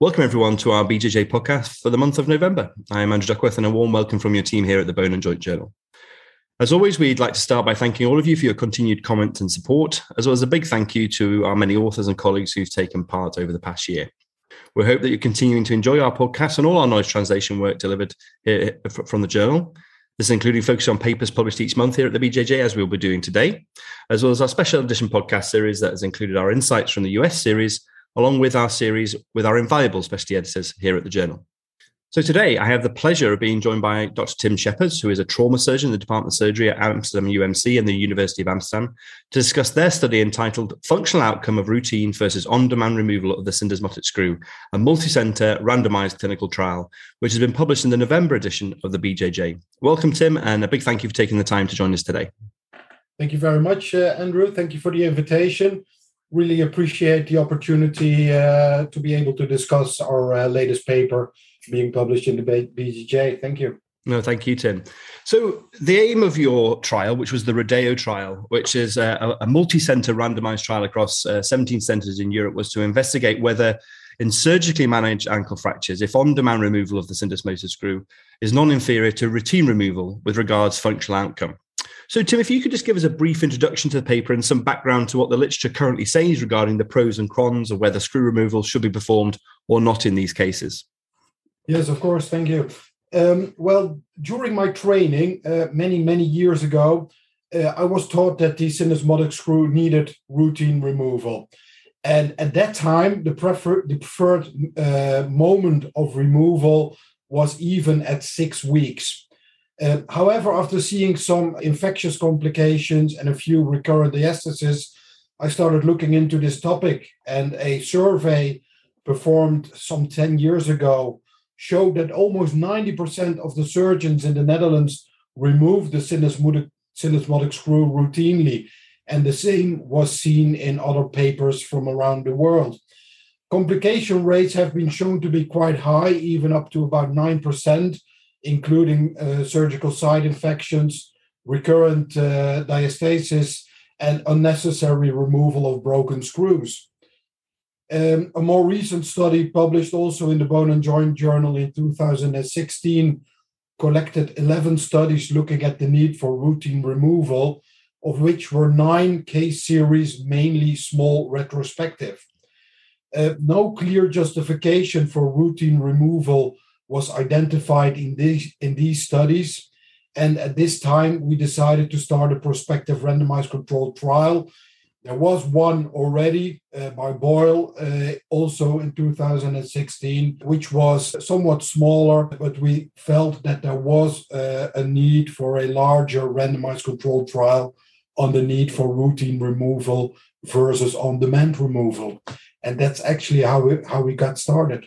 Welcome, everyone, to our BJJ podcast for the month of November. I am Andrew Duckworth, and a warm welcome from your team here at the Bone and Joint Journal. As always, we'd like to start by thanking all of you for your continued comments and support, as well as a big thank you to our many authors and colleagues who've taken part over the past year. We hope that you're continuing to enjoy our podcast and all our knowledge translation work delivered here from the journal. This is including focus on papers published each month here at the BJJ, as we'll be doing today, as well as our special edition podcast series that has included our insights from the US series along with our series with our invaluable specialty editors here at the Journal. So today I have the pleasure of being joined by Dr. Tim Schepers, who is a trauma surgeon in the Department of Surgery at Amsterdam UMC and the University of Amsterdam, to discuss their study entitled Functional Outcome of Routine versus On-Demand Removal of the Syndesmotic Screw, a multi-center randomized clinical trial, which has been published in the November edition of the BJJ. Welcome, Tim, and a big thank you for taking the time to join us today. Thank you very much, uh, Andrew. Thank you for the invitation really appreciate the opportunity uh, to be able to discuss our uh, latest paper being published in the BJJ. Thank you. No, thank you, Tim. So, the aim of your trial, which was the Rodeo trial, which is a, a multi center randomized trial across uh, 17 centers in Europe, was to investigate whether in surgically managed ankle fractures, if on demand removal of the syndesmosis screw is non inferior to routine removal with regards functional outcome. So, Tim, if you could just give us a brief introduction to the paper and some background to what the literature currently says regarding the pros and cons of whether screw removal should be performed or not in these cases. Yes, of course. Thank you. Um, well, during my training uh, many, many years ago, uh, I was taught that the syndesmotic screw needed routine removal. And at that time, the, prefer- the preferred uh, moment of removal was even at six weeks. Uh, however, after seeing some infectious complications and a few recurrent diastases, I started looking into this topic, and a survey performed some 10 years ago showed that almost 90% of the surgeons in the Netherlands removed the syndesmotic, syndesmotic screw routinely, and the same was seen in other papers from around the world. Complication rates have been shown to be quite high, even up to about 9% including uh, surgical site infections, recurrent uh, diastasis, and unnecessary removal of broken screws. Um, a more recent study published also in the Bone and Joint Journal in 2016 collected 11 studies looking at the need for routine removal, of which were nine case series, mainly small retrospective. Uh, no clear justification for routine removal was identified in these in these studies. And at this time, we decided to start a prospective randomized controlled trial. There was one already uh, by Boyle, uh, also in 2016, which was somewhat smaller, but we felt that there was uh, a need for a larger randomized controlled trial on the need for routine removal versus on demand removal. And that's actually how we, how we got started.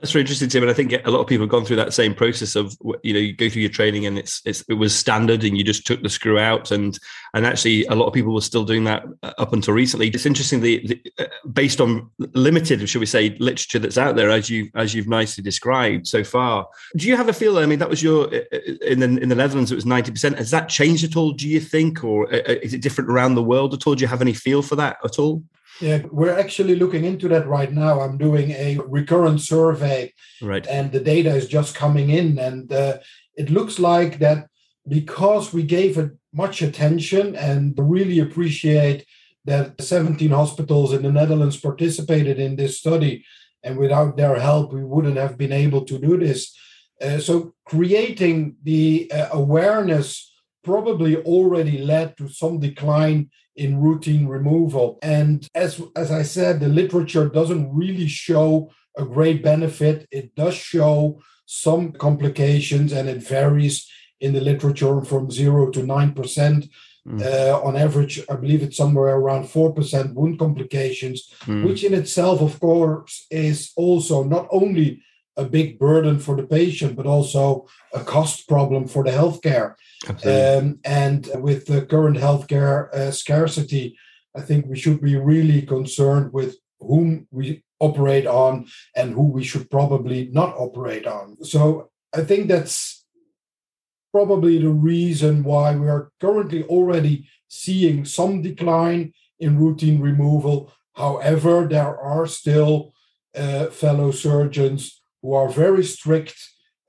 That's very interesting, Tim. And I think a lot of people have gone through that same process of you know you go through your training and it's, it's it was standard and you just took the screw out and and actually a lot of people were still doing that uh, up until recently. It's interesting the, the uh, based on limited, should we say, literature that's out there as you as you've nicely described so far. Do you have a feel? I mean, that was your uh, in the in the Netherlands it was ninety percent. Has that changed at all? Do you think, or is it different around the world at all? Do you have any feel for that at all? Yeah, we're actually looking into that right now. I'm doing a recurrent survey, right, and the data is just coming in, and uh, it looks like that because we gave it much attention and really appreciate that 17 hospitals in the Netherlands participated in this study, and without their help, we wouldn't have been able to do this. Uh, so, creating the uh, awareness probably already led to some decline in routine removal. And as, as I said, the literature doesn't really show a great benefit. It does show some complications and it varies in the literature from zero to 9%. Mm. Uh, on average, I believe it's somewhere around 4% wound complications, mm. which in itself, of course, is also not only a big burden for the patient, but also a cost problem for the healthcare. Um, and with the current healthcare uh, scarcity, I think we should be really concerned with whom we operate on and who we should probably not operate on. So I think that's probably the reason why we are currently already seeing some decline in routine removal. However, there are still uh, fellow surgeons who are very strict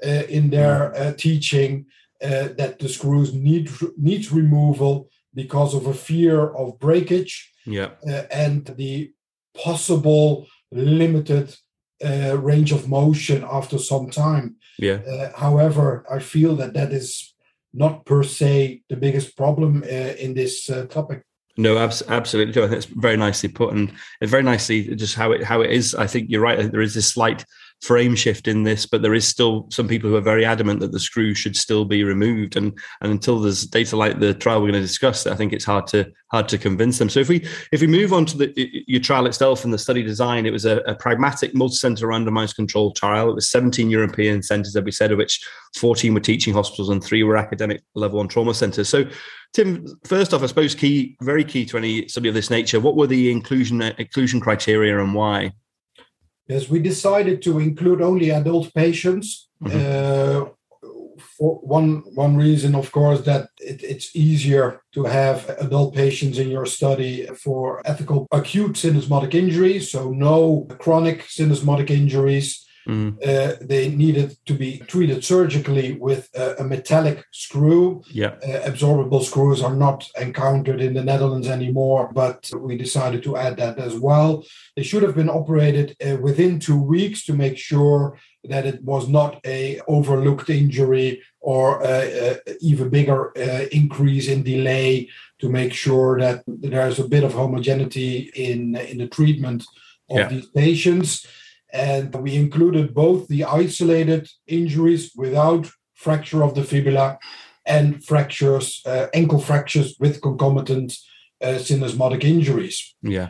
uh, in their uh, teaching uh, that the screws need needs removal because of a fear of breakage yeah. uh, and the possible limited uh, range of motion after some time. Yeah. Uh, however, I feel that that is not per se the biggest problem uh, in this uh, topic. No, abs- absolutely. I think it's very nicely put, and very nicely just how it how it is. I think you're right. There is this slight frame shift in this, but there is still some people who are very adamant that the screw should still be removed. And and until there's data like the trial we're going to discuss, I think it's hard to hard to convince them. So if we if we move on to the your trial itself and the study design, it was a, a pragmatic, multi-center, randomized controlled trial. It was 17 European centers, as we said, of which 14 were teaching hospitals and three were academic level one trauma centers. So Tim, first off, I suppose key, very key to any study of this nature. What were the inclusion exclusion criteria and why? Yes, we decided to include only adult patients. Mm-hmm. Uh, for one one reason, of course, that it, it's easier to have adult patients in your study for ethical acute syndesmotic injuries, so no chronic syndesmotic injuries Mm. Uh, they needed to be treated surgically with a, a metallic screw. Yeah. Uh, absorbable screws are not encountered in the Netherlands anymore, but we decided to add that as well. They should have been operated uh, within two weeks to make sure that it was not a overlooked injury or a, a even bigger uh, increase in delay to make sure that there's a bit of homogeneity in in the treatment of yeah. these patients and we included both the isolated injuries without fracture of the fibula and fractures, uh, ankle fractures with concomitant uh, syndesmotic injuries. Yeah.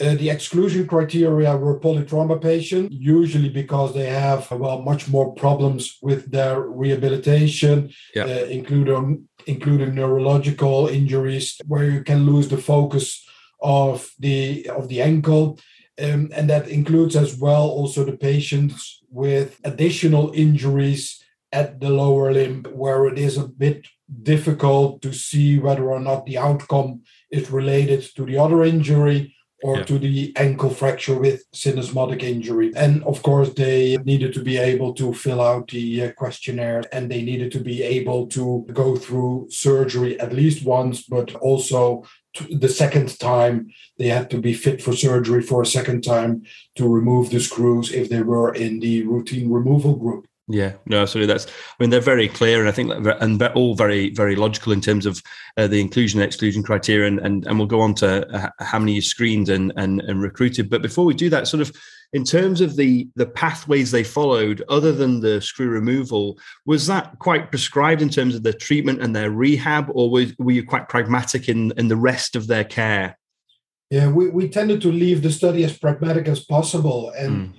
Uh, the exclusion criteria were polytrauma patients, usually because they have well much more problems with their rehabilitation, yeah. uh, including including neurological injuries, where you can lose the focus of the of the ankle um, and that includes as well also the patients with additional injuries at the lower limb, where it is a bit difficult to see whether or not the outcome is related to the other injury or yeah. to the ankle fracture with syndesmotic injury. And of course, they needed to be able to fill out the uh, questionnaire and they needed to be able to go through surgery at least once, but also the second time they had to be fit for surgery for a second time to remove the screws if they were in the routine removal group. Yeah, no, absolutely. That's, I mean, they're very clear, and I think, that, and they're all very, very logical in terms of uh, the inclusion and exclusion criteria, and, and and we'll go on to uh, how many you screened and, and and recruited. But before we do that, sort of in terms of the the pathways they followed, other than the screw removal, was that quite prescribed in terms of their treatment and their rehab, or were, were you quite pragmatic in in the rest of their care? Yeah, we, we tended to leave the study as pragmatic as possible, and mm.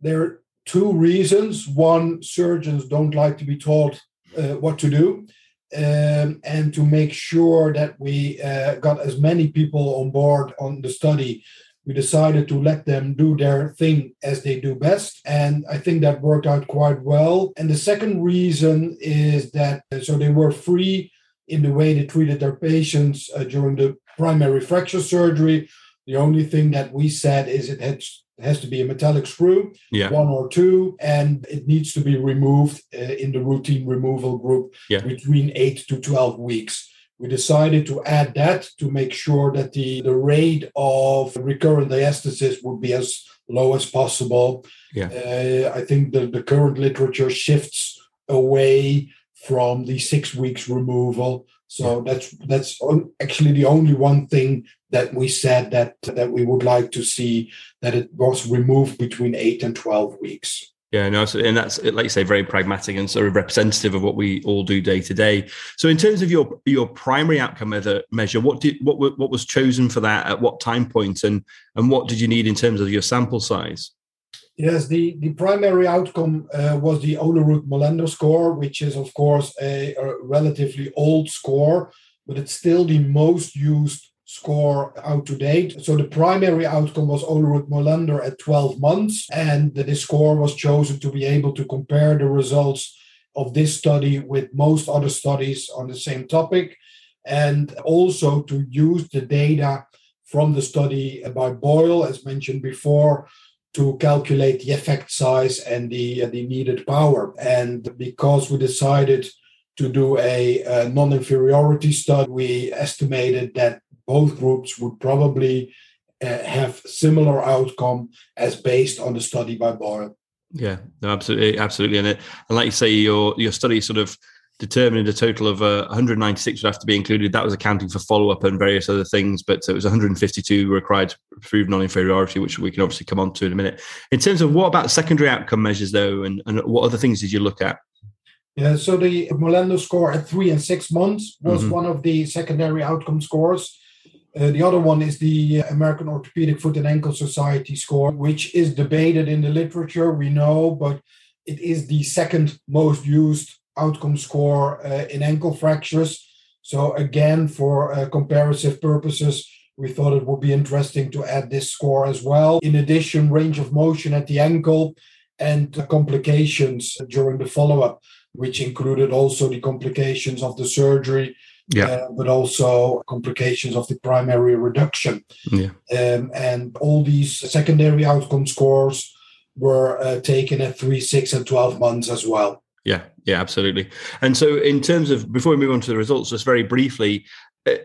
there two reasons. One, surgeons don't like to be told uh, what to do. Um, and to make sure that we uh, got as many people on board on the study, we decided to let them do their thing as they do best. And I think that worked out quite well. And the second reason is that uh, so they were free in the way they treated their patients uh, during the primary fracture surgery. The only thing that we said is it had it has to be a metallic screw, yeah. one or two, and it needs to be removed uh, in the routine removal group yeah. between eight to 12 weeks. We decided to add that to make sure that the, the rate of recurrent diastasis would be as low as possible. Yeah. Uh, I think the, the current literature shifts away from the six weeks removal. So that's that's actually the only one thing that we said that that we would like to see that it was removed between eight and twelve weeks. Yeah, no, so, and that's like you say, very pragmatic and sort of representative of what we all do day to day. So, in terms of your your primary outcome measure, what did what what was chosen for that at what time point, and and what did you need in terms of your sample size? Yes, the, the primary outcome uh, was the Olerud Molander score, which is, of course, a, a, relatively old score, but it's still the most used score out to date. So the primary outcome was Olerud Molander at 12 months, and this score was chosen to be able to compare the results of this study with most other studies on the same topic, and also to use the data from the study by Boyle, as mentioned before, to calculate the effect size and the, uh, the needed power. And because we decided to do a, a non inferiority study, we estimated that both groups would probably uh, have similar outcome as based on the study by Boyle. Yeah, no, absolutely, absolutely. And, it, and like you say, your your study sort of determined a total of uh, 196 would have to be included. That was accounting for follow up and various other things, but it was 152 required to prove non inferiority, which we can obviously come on to in a minute. In terms of what about secondary outcome measures, though, and, and what other things did you look at? Yeah, so the Molander score at three and six months was mm-hmm. one of the secondary outcome scores. Uh, the other one is the American Orthopedic Foot and Ankle Society score, which is debated in the literature, we know, but it is the second most used outcome score uh, in ankle fractures. So, again, for uh, comparative purposes, we thought it would be interesting to add this score as well. In addition, range of motion at the ankle and complications during the follow up, which included also the complications of the surgery yeah. Uh, but also complications of the primary reduction. Yeah. Um, and all these secondary outcome scores were uh, taken at three, six, and 12 months as well. Yeah, yeah, absolutely. And so, in terms of before we move on to the results, just very briefly, uh,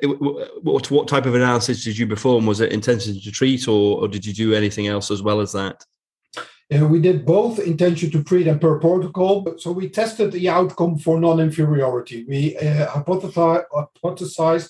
what, what type of analysis did you perform? Was it intention to treat, or, or did you do anything else as well as that? Uh, we did both intention to treat and per protocol. So we tested the outcome for non-inferiority. We uh, hypothesized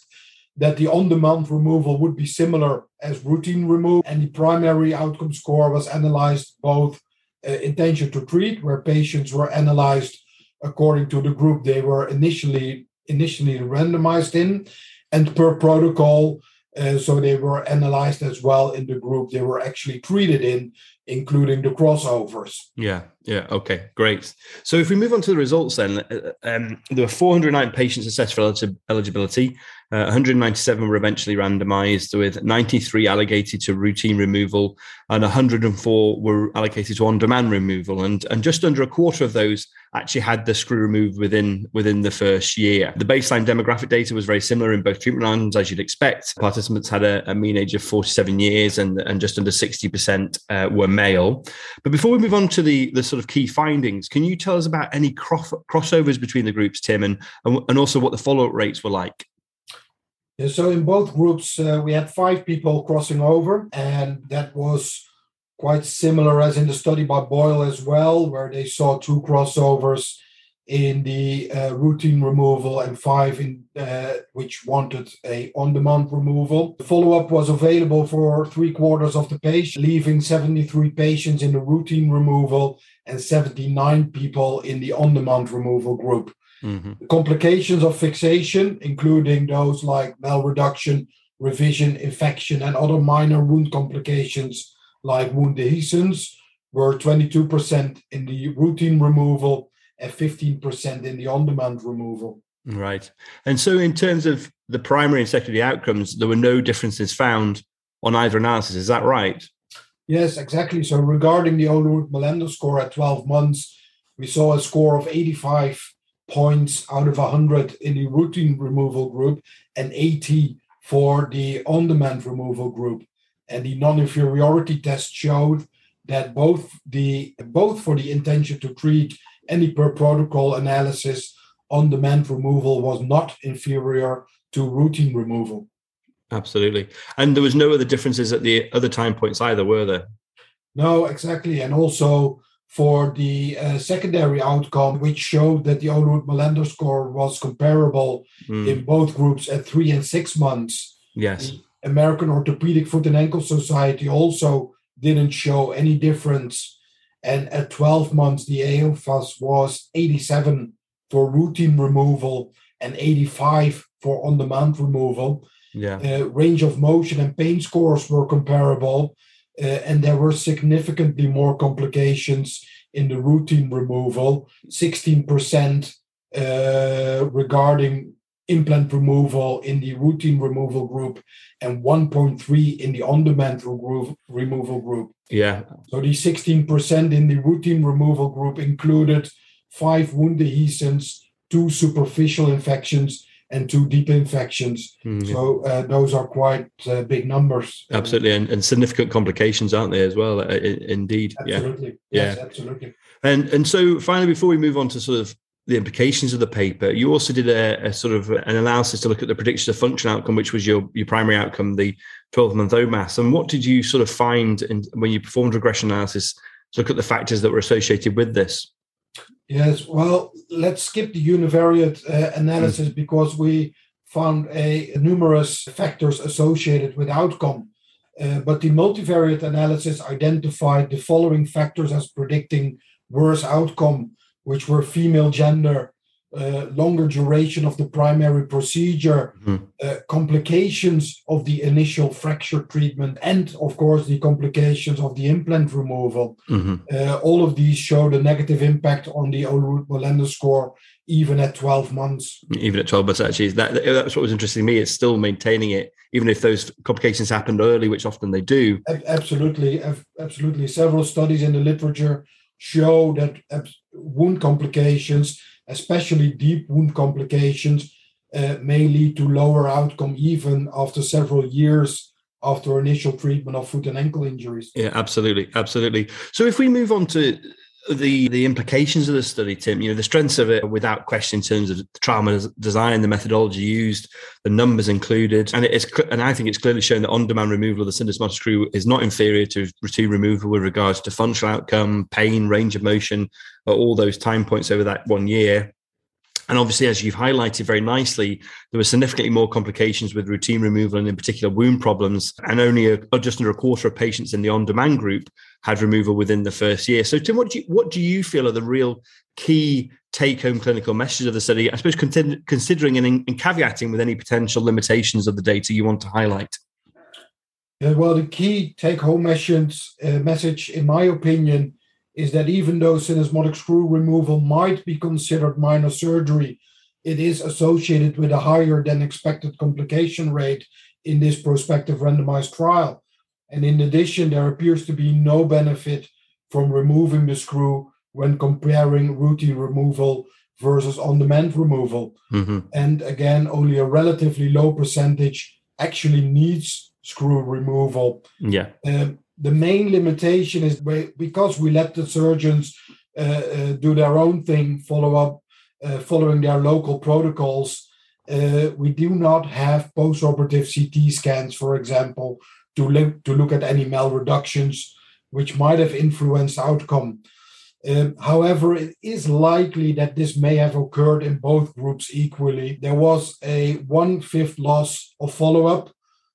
that the on-demand removal would be similar as routine removal, and the primary outcome score was analyzed both uh, intention to treat, where patients were analyzed according to the group they were initially initially randomized in, and per protocol. Uh, so they were analyzed as well in the group they were actually treated in, including the crossovers. Yeah, yeah, okay, great. So if we move on to the results, then uh, um, there were 409 patients assessed for eligibility. Uh, 197 were eventually randomized, with 93 allocated to routine removal, and 104 were allocated to on-demand removal. And and just under a quarter of those actually had the screw removed within within the first year. The baseline demographic data was very similar in both treatment arms, as you'd expect. Participants had a, a mean age of 47 years, and and just under 60% uh, were male. But before we move on to the the sort of key findings, can you tell us about any cross, crossovers between the groups, Tim, and and also what the follow up rates were like? Yeah, so in both groups, uh, we had five people crossing over, and that was quite similar as in the study by Boyle as well, where they saw two crossovers in the uh, routine removal and five in uh, which wanted a on-demand removal. The follow-up was available for three quarters of the patients, leaving 73 patients in the routine removal and 79 people in the on-demand removal group. Mm-hmm. Complications of fixation, including those like malreduction, revision, infection, and other minor wound complications like wound dehiscence, were 22% in the routine removal and 15% in the on demand removal. Right. And so, in terms of the primary and secondary outcomes, there were no differences found on either analysis. Is that right? Yes, exactly. So, regarding the Olerud Molander score at 12 months, we saw a score of 85 points out of 100 in the routine removal group and 80 for the on demand removal group. And the non inferiority test showed that both the both for the intention to treat any per protocol analysis on demand removal was not inferior to routine removal. Absolutely. And there was no other differences at the other time points either, were there? No, exactly. And also for the uh, secondary outcome, which showed that the Olerud Molander score was comparable mm. in both groups at three and six months. Yes. The American Orthopedic Foot and Ankle Society also didn't show any difference. And at 12 months, the AOFAS was 87 for routine removal and 85 for on demand removal. Yeah. Uh, range of motion and pain scores were comparable uh, and there were significantly more complications in the routine removal 16% uh, regarding implant removal in the routine removal group and 1.3 in the on-demand removal group. Yeah. So the 16% in the routine removal group included five wound dehiscence, two superficial infections, and two deep infections. Mm-hmm. So uh, those are quite uh, big numbers. Absolutely, and, and, significant complications, aren't they, as well? Uh, indeed, absolutely. yeah, yes, yeah, absolutely. And and so finally, before we move on to sort of the implications of the paper, you also did a, a sort of an analysis to look at the predictions of function outcome, which was your your primary outcome, the 12 month OMAS. And what did you sort of find in, when you performed regression analysis to look at the factors that were associated with this? Yes, well, let's skip the univariate uh, analysis mm. because we found a numerous factors associated with outcome. Uh, but the multivariate analysis identified the following factors as predicting worse outcome, which were female gender, uh, longer duration of the primary procedure, mm-hmm. uh, complications of the initial fracture treatment, and of course the complications of the implant removal. Mm-hmm. Uh, all of these showed a negative impact on the Olerud score, even at 12 months. Even at 12 months, actually, that, that's what was interesting to me. It's still maintaining it, even if those complications happened early, which often they do. Absolutely, absolutely. Several studies in the literature show that wound complications especially deep wound complications, uh, may lead to lower outcome even after several years after initial treatment of foot and ankle injuries. Yeah, absolutely, absolutely. So if we move on to the the implications of the study, Tim, you know, the strengths of it without question in terms of the trauma design, the methodology used, the numbers included, and it's and I think it's clearly shown that on-demand removal of the syndesmotic screw is not inferior to routine removal with regards to functional outcome, pain, range of motion, all those time points over that one year. And obviously, as you've highlighted very nicely, there were significantly more complications with routine removal and, in particular, wound problems. And only a, just under a quarter of patients in the on-demand group had removal within the first year. So, Tim, what do you, what do you feel are the real key take-home clinical messages of the study? I suppose considering and, and caveating with any potential limitations of the data you want to highlight. Yeah, well, the key take-home message, uh, message, in my opinion, is that even though syndesmotic screw removal might be considered minor surgery, it is associated with a higher than expected complication rate in this prospective randomized trial. And in addition, there appears to be no benefit from removing the screw when comparing routine removal versus on demand removal. Mm-hmm. And again, only a relatively low percentage actually needs screw removal. Yeah. Um, the main limitation is because we let the surgeons uh, uh, do their own thing, follow up, uh, following their local protocols. Uh, we do not have post-operative CT scans, for example, to look to look at any malreductions, which might have influenced outcome. Um, however, it is likely that this may have occurred in both groups equally. There was a one fifth loss of follow up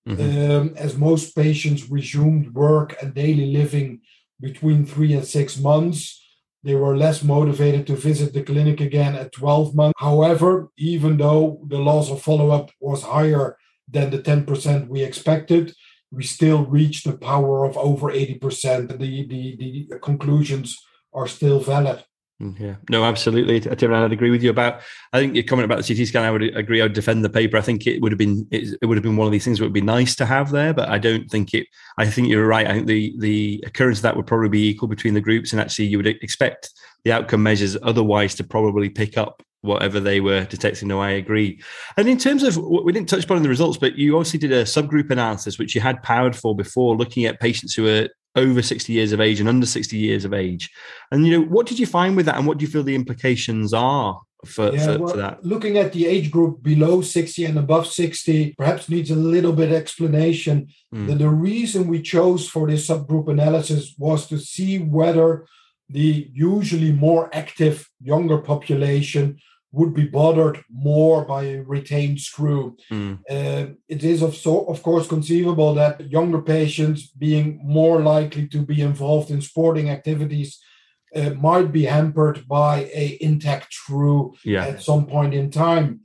Mm-hmm. Um, as most patients resumed work and daily living between three and six months, they were less motivated to visit the clinic again at 12 months. However, even though the loss of follow up was higher than the 10% we expected, we still reached the power of over 80%. The, the, the conclusions are still valid. Mm, yeah, no, absolutely, Tim. I'd agree with you about. I think your comment about the CT scan. I would agree. I would defend the paper. I think it would have been it, would have been one of these things that would be nice to have there, but I don't think it. I think you're right. I think the the occurrence of that would probably be equal between the groups, and actually you would expect the outcome measures otherwise to probably pick up whatever they were detecting. No, I agree. And in terms of we didn't touch upon the results, but you obviously did a subgroup analysis, which you had powered for before, looking at patients who were over 60 years of age and under 60 years of age. And, you know, what did you find with that and what do you feel the implications are for, yeah, for, well, for, that? Looking at the age group below 60 and above 60 perhaps needs a little bit explanation. Mm. That the reason we chose for this subgroup analysis was to see whether the usually more active younger population would be bothered more by a retained screw. Mm. Uh, it is of so of course conceivable that younger patients, being more likely to be involved in sporting activities, uh, might be hampered by a intact screw yeah. at some point in time.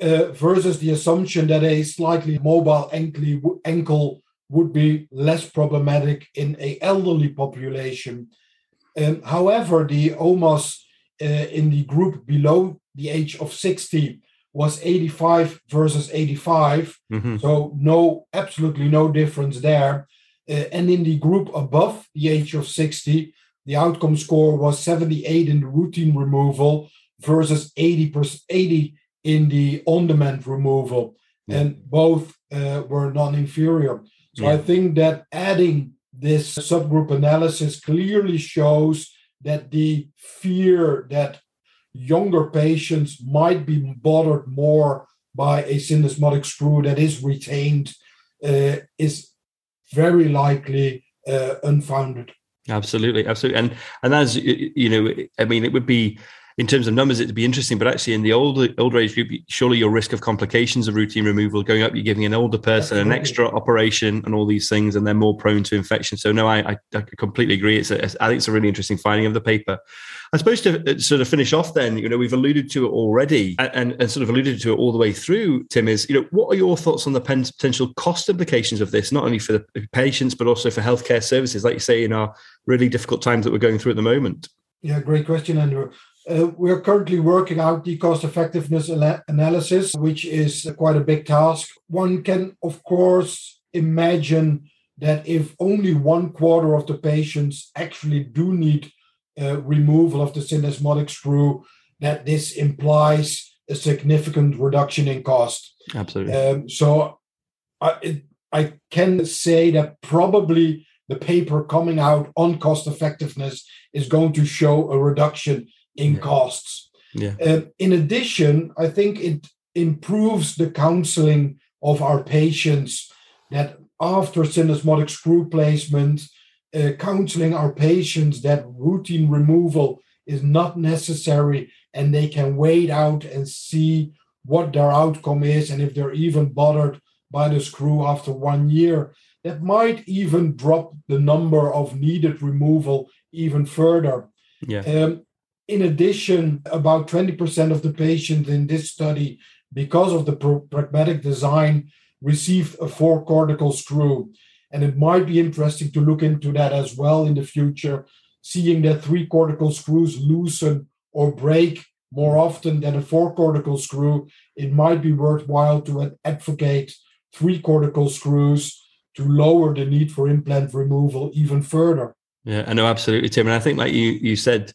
Uh, versus the assumption that a slightly mobile ankle, ankle would be less problematic in a elderly population. Um, however, the OMAS in the group below the age of 60 was 85 versus 85. Mm-hmm. So no, absolutely no difference there. Uh, and in the group above the age of 60, the outcome score was 78 in the routine removal versus 80, 80 in the on-demand removal, yeah. and both uh, were non-inferior. So yeah. I think that adding this subgroup analysis clearly shows that the fear that younger patients might be bothered more by a syndesmotic screw that is retained uh, is very likely uh, unfounded. Absolutely, absolutely, and and as you know, I mean, it would be in terms of numbers, it'd be interesting. But actually, in the older older age group, surely your risk of complications of routine removal going up. You're giving an older person an extra operation and all these things, and they're more prone to infection. So no, I I, I completely agree. It's a, I think it's a really interesting finding of the paper. I suppose to uh, sort of finish off, then you know we've alluded to it already, and, and sort of alluded to it all the way through. Tim is you know what are your thoughts on the potential cost implications of this, not only for the patients but also for healthcare services, like you say, in our really difficult times that we're going through at the moment. Yeah, great question, Andrew. Uh, we're currently working out the cost effectiveness analysis, which is quite a big task. One can, of course, imagine that if only one quarter of the patients actually do need uh, removal of the syndesmotic screw, that this implies a significant reduction in cost. Absolutely. Um, so I, it, I can say that probably the paper coming out on cost effectiveness is going to show a reduction in yeah. costs. Yeah. Um, in addition, I think it improves the counseling of our patients that after syndesmotic screw placement, uh, counseling our patients that routine removal is not necessary and they can wait out and see what their outcome is and if they're even bothered by the screw after one year that might even drop the number of needed removal even further yeah. Um, in addition, about 20% of the patients in this study, because of the pragmatic design, received a four cortical screw. And it might be interesting to look into that as well in the future, seeing that three cortical screws loosen or break more often than a four cortical screw. It might be worthwhile to advocate three cortical screws to lower the need for implant removal even further. Yeah, I know absolutely, Tim. And I think, like you you said,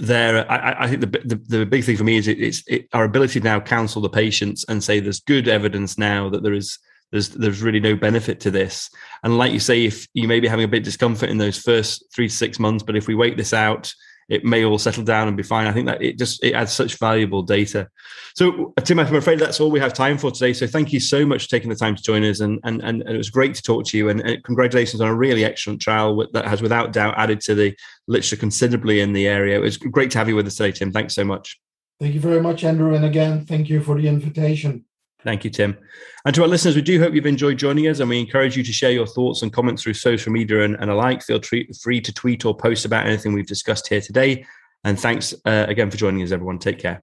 there I, I, think the, the, the big thing for me is it, it's it, our ability to now counsel the patients and say there's good evidence now that there is there's there's really no benefit to this. And like you say if you may be having a bit of discomfort in those first three to six months but if we wait this out it may all settle down and be fine. I think that it just it adds such valuable data. So, uh, Tim, I'm afraid that's all we have time for today. So, thank you so much for taking the time to join us, and and and, it was great to talk to you. And, and, congratulations on a really excellent trial that has, without doubt, added to the literature considerably in the area. It was great to have you with us today, Tim. Thanks so much. Thank you very much, Andrew. And again, thank you for the invitation. Thank you, Tim. And to our listeners, we do hope you've enjoyed joining us and we encourage you to share your thoughts and comments through social media and, and alike. Feel free to tweet or post about anything we've discussed here today. And thanks uh, again for joining us, everyone. Take care.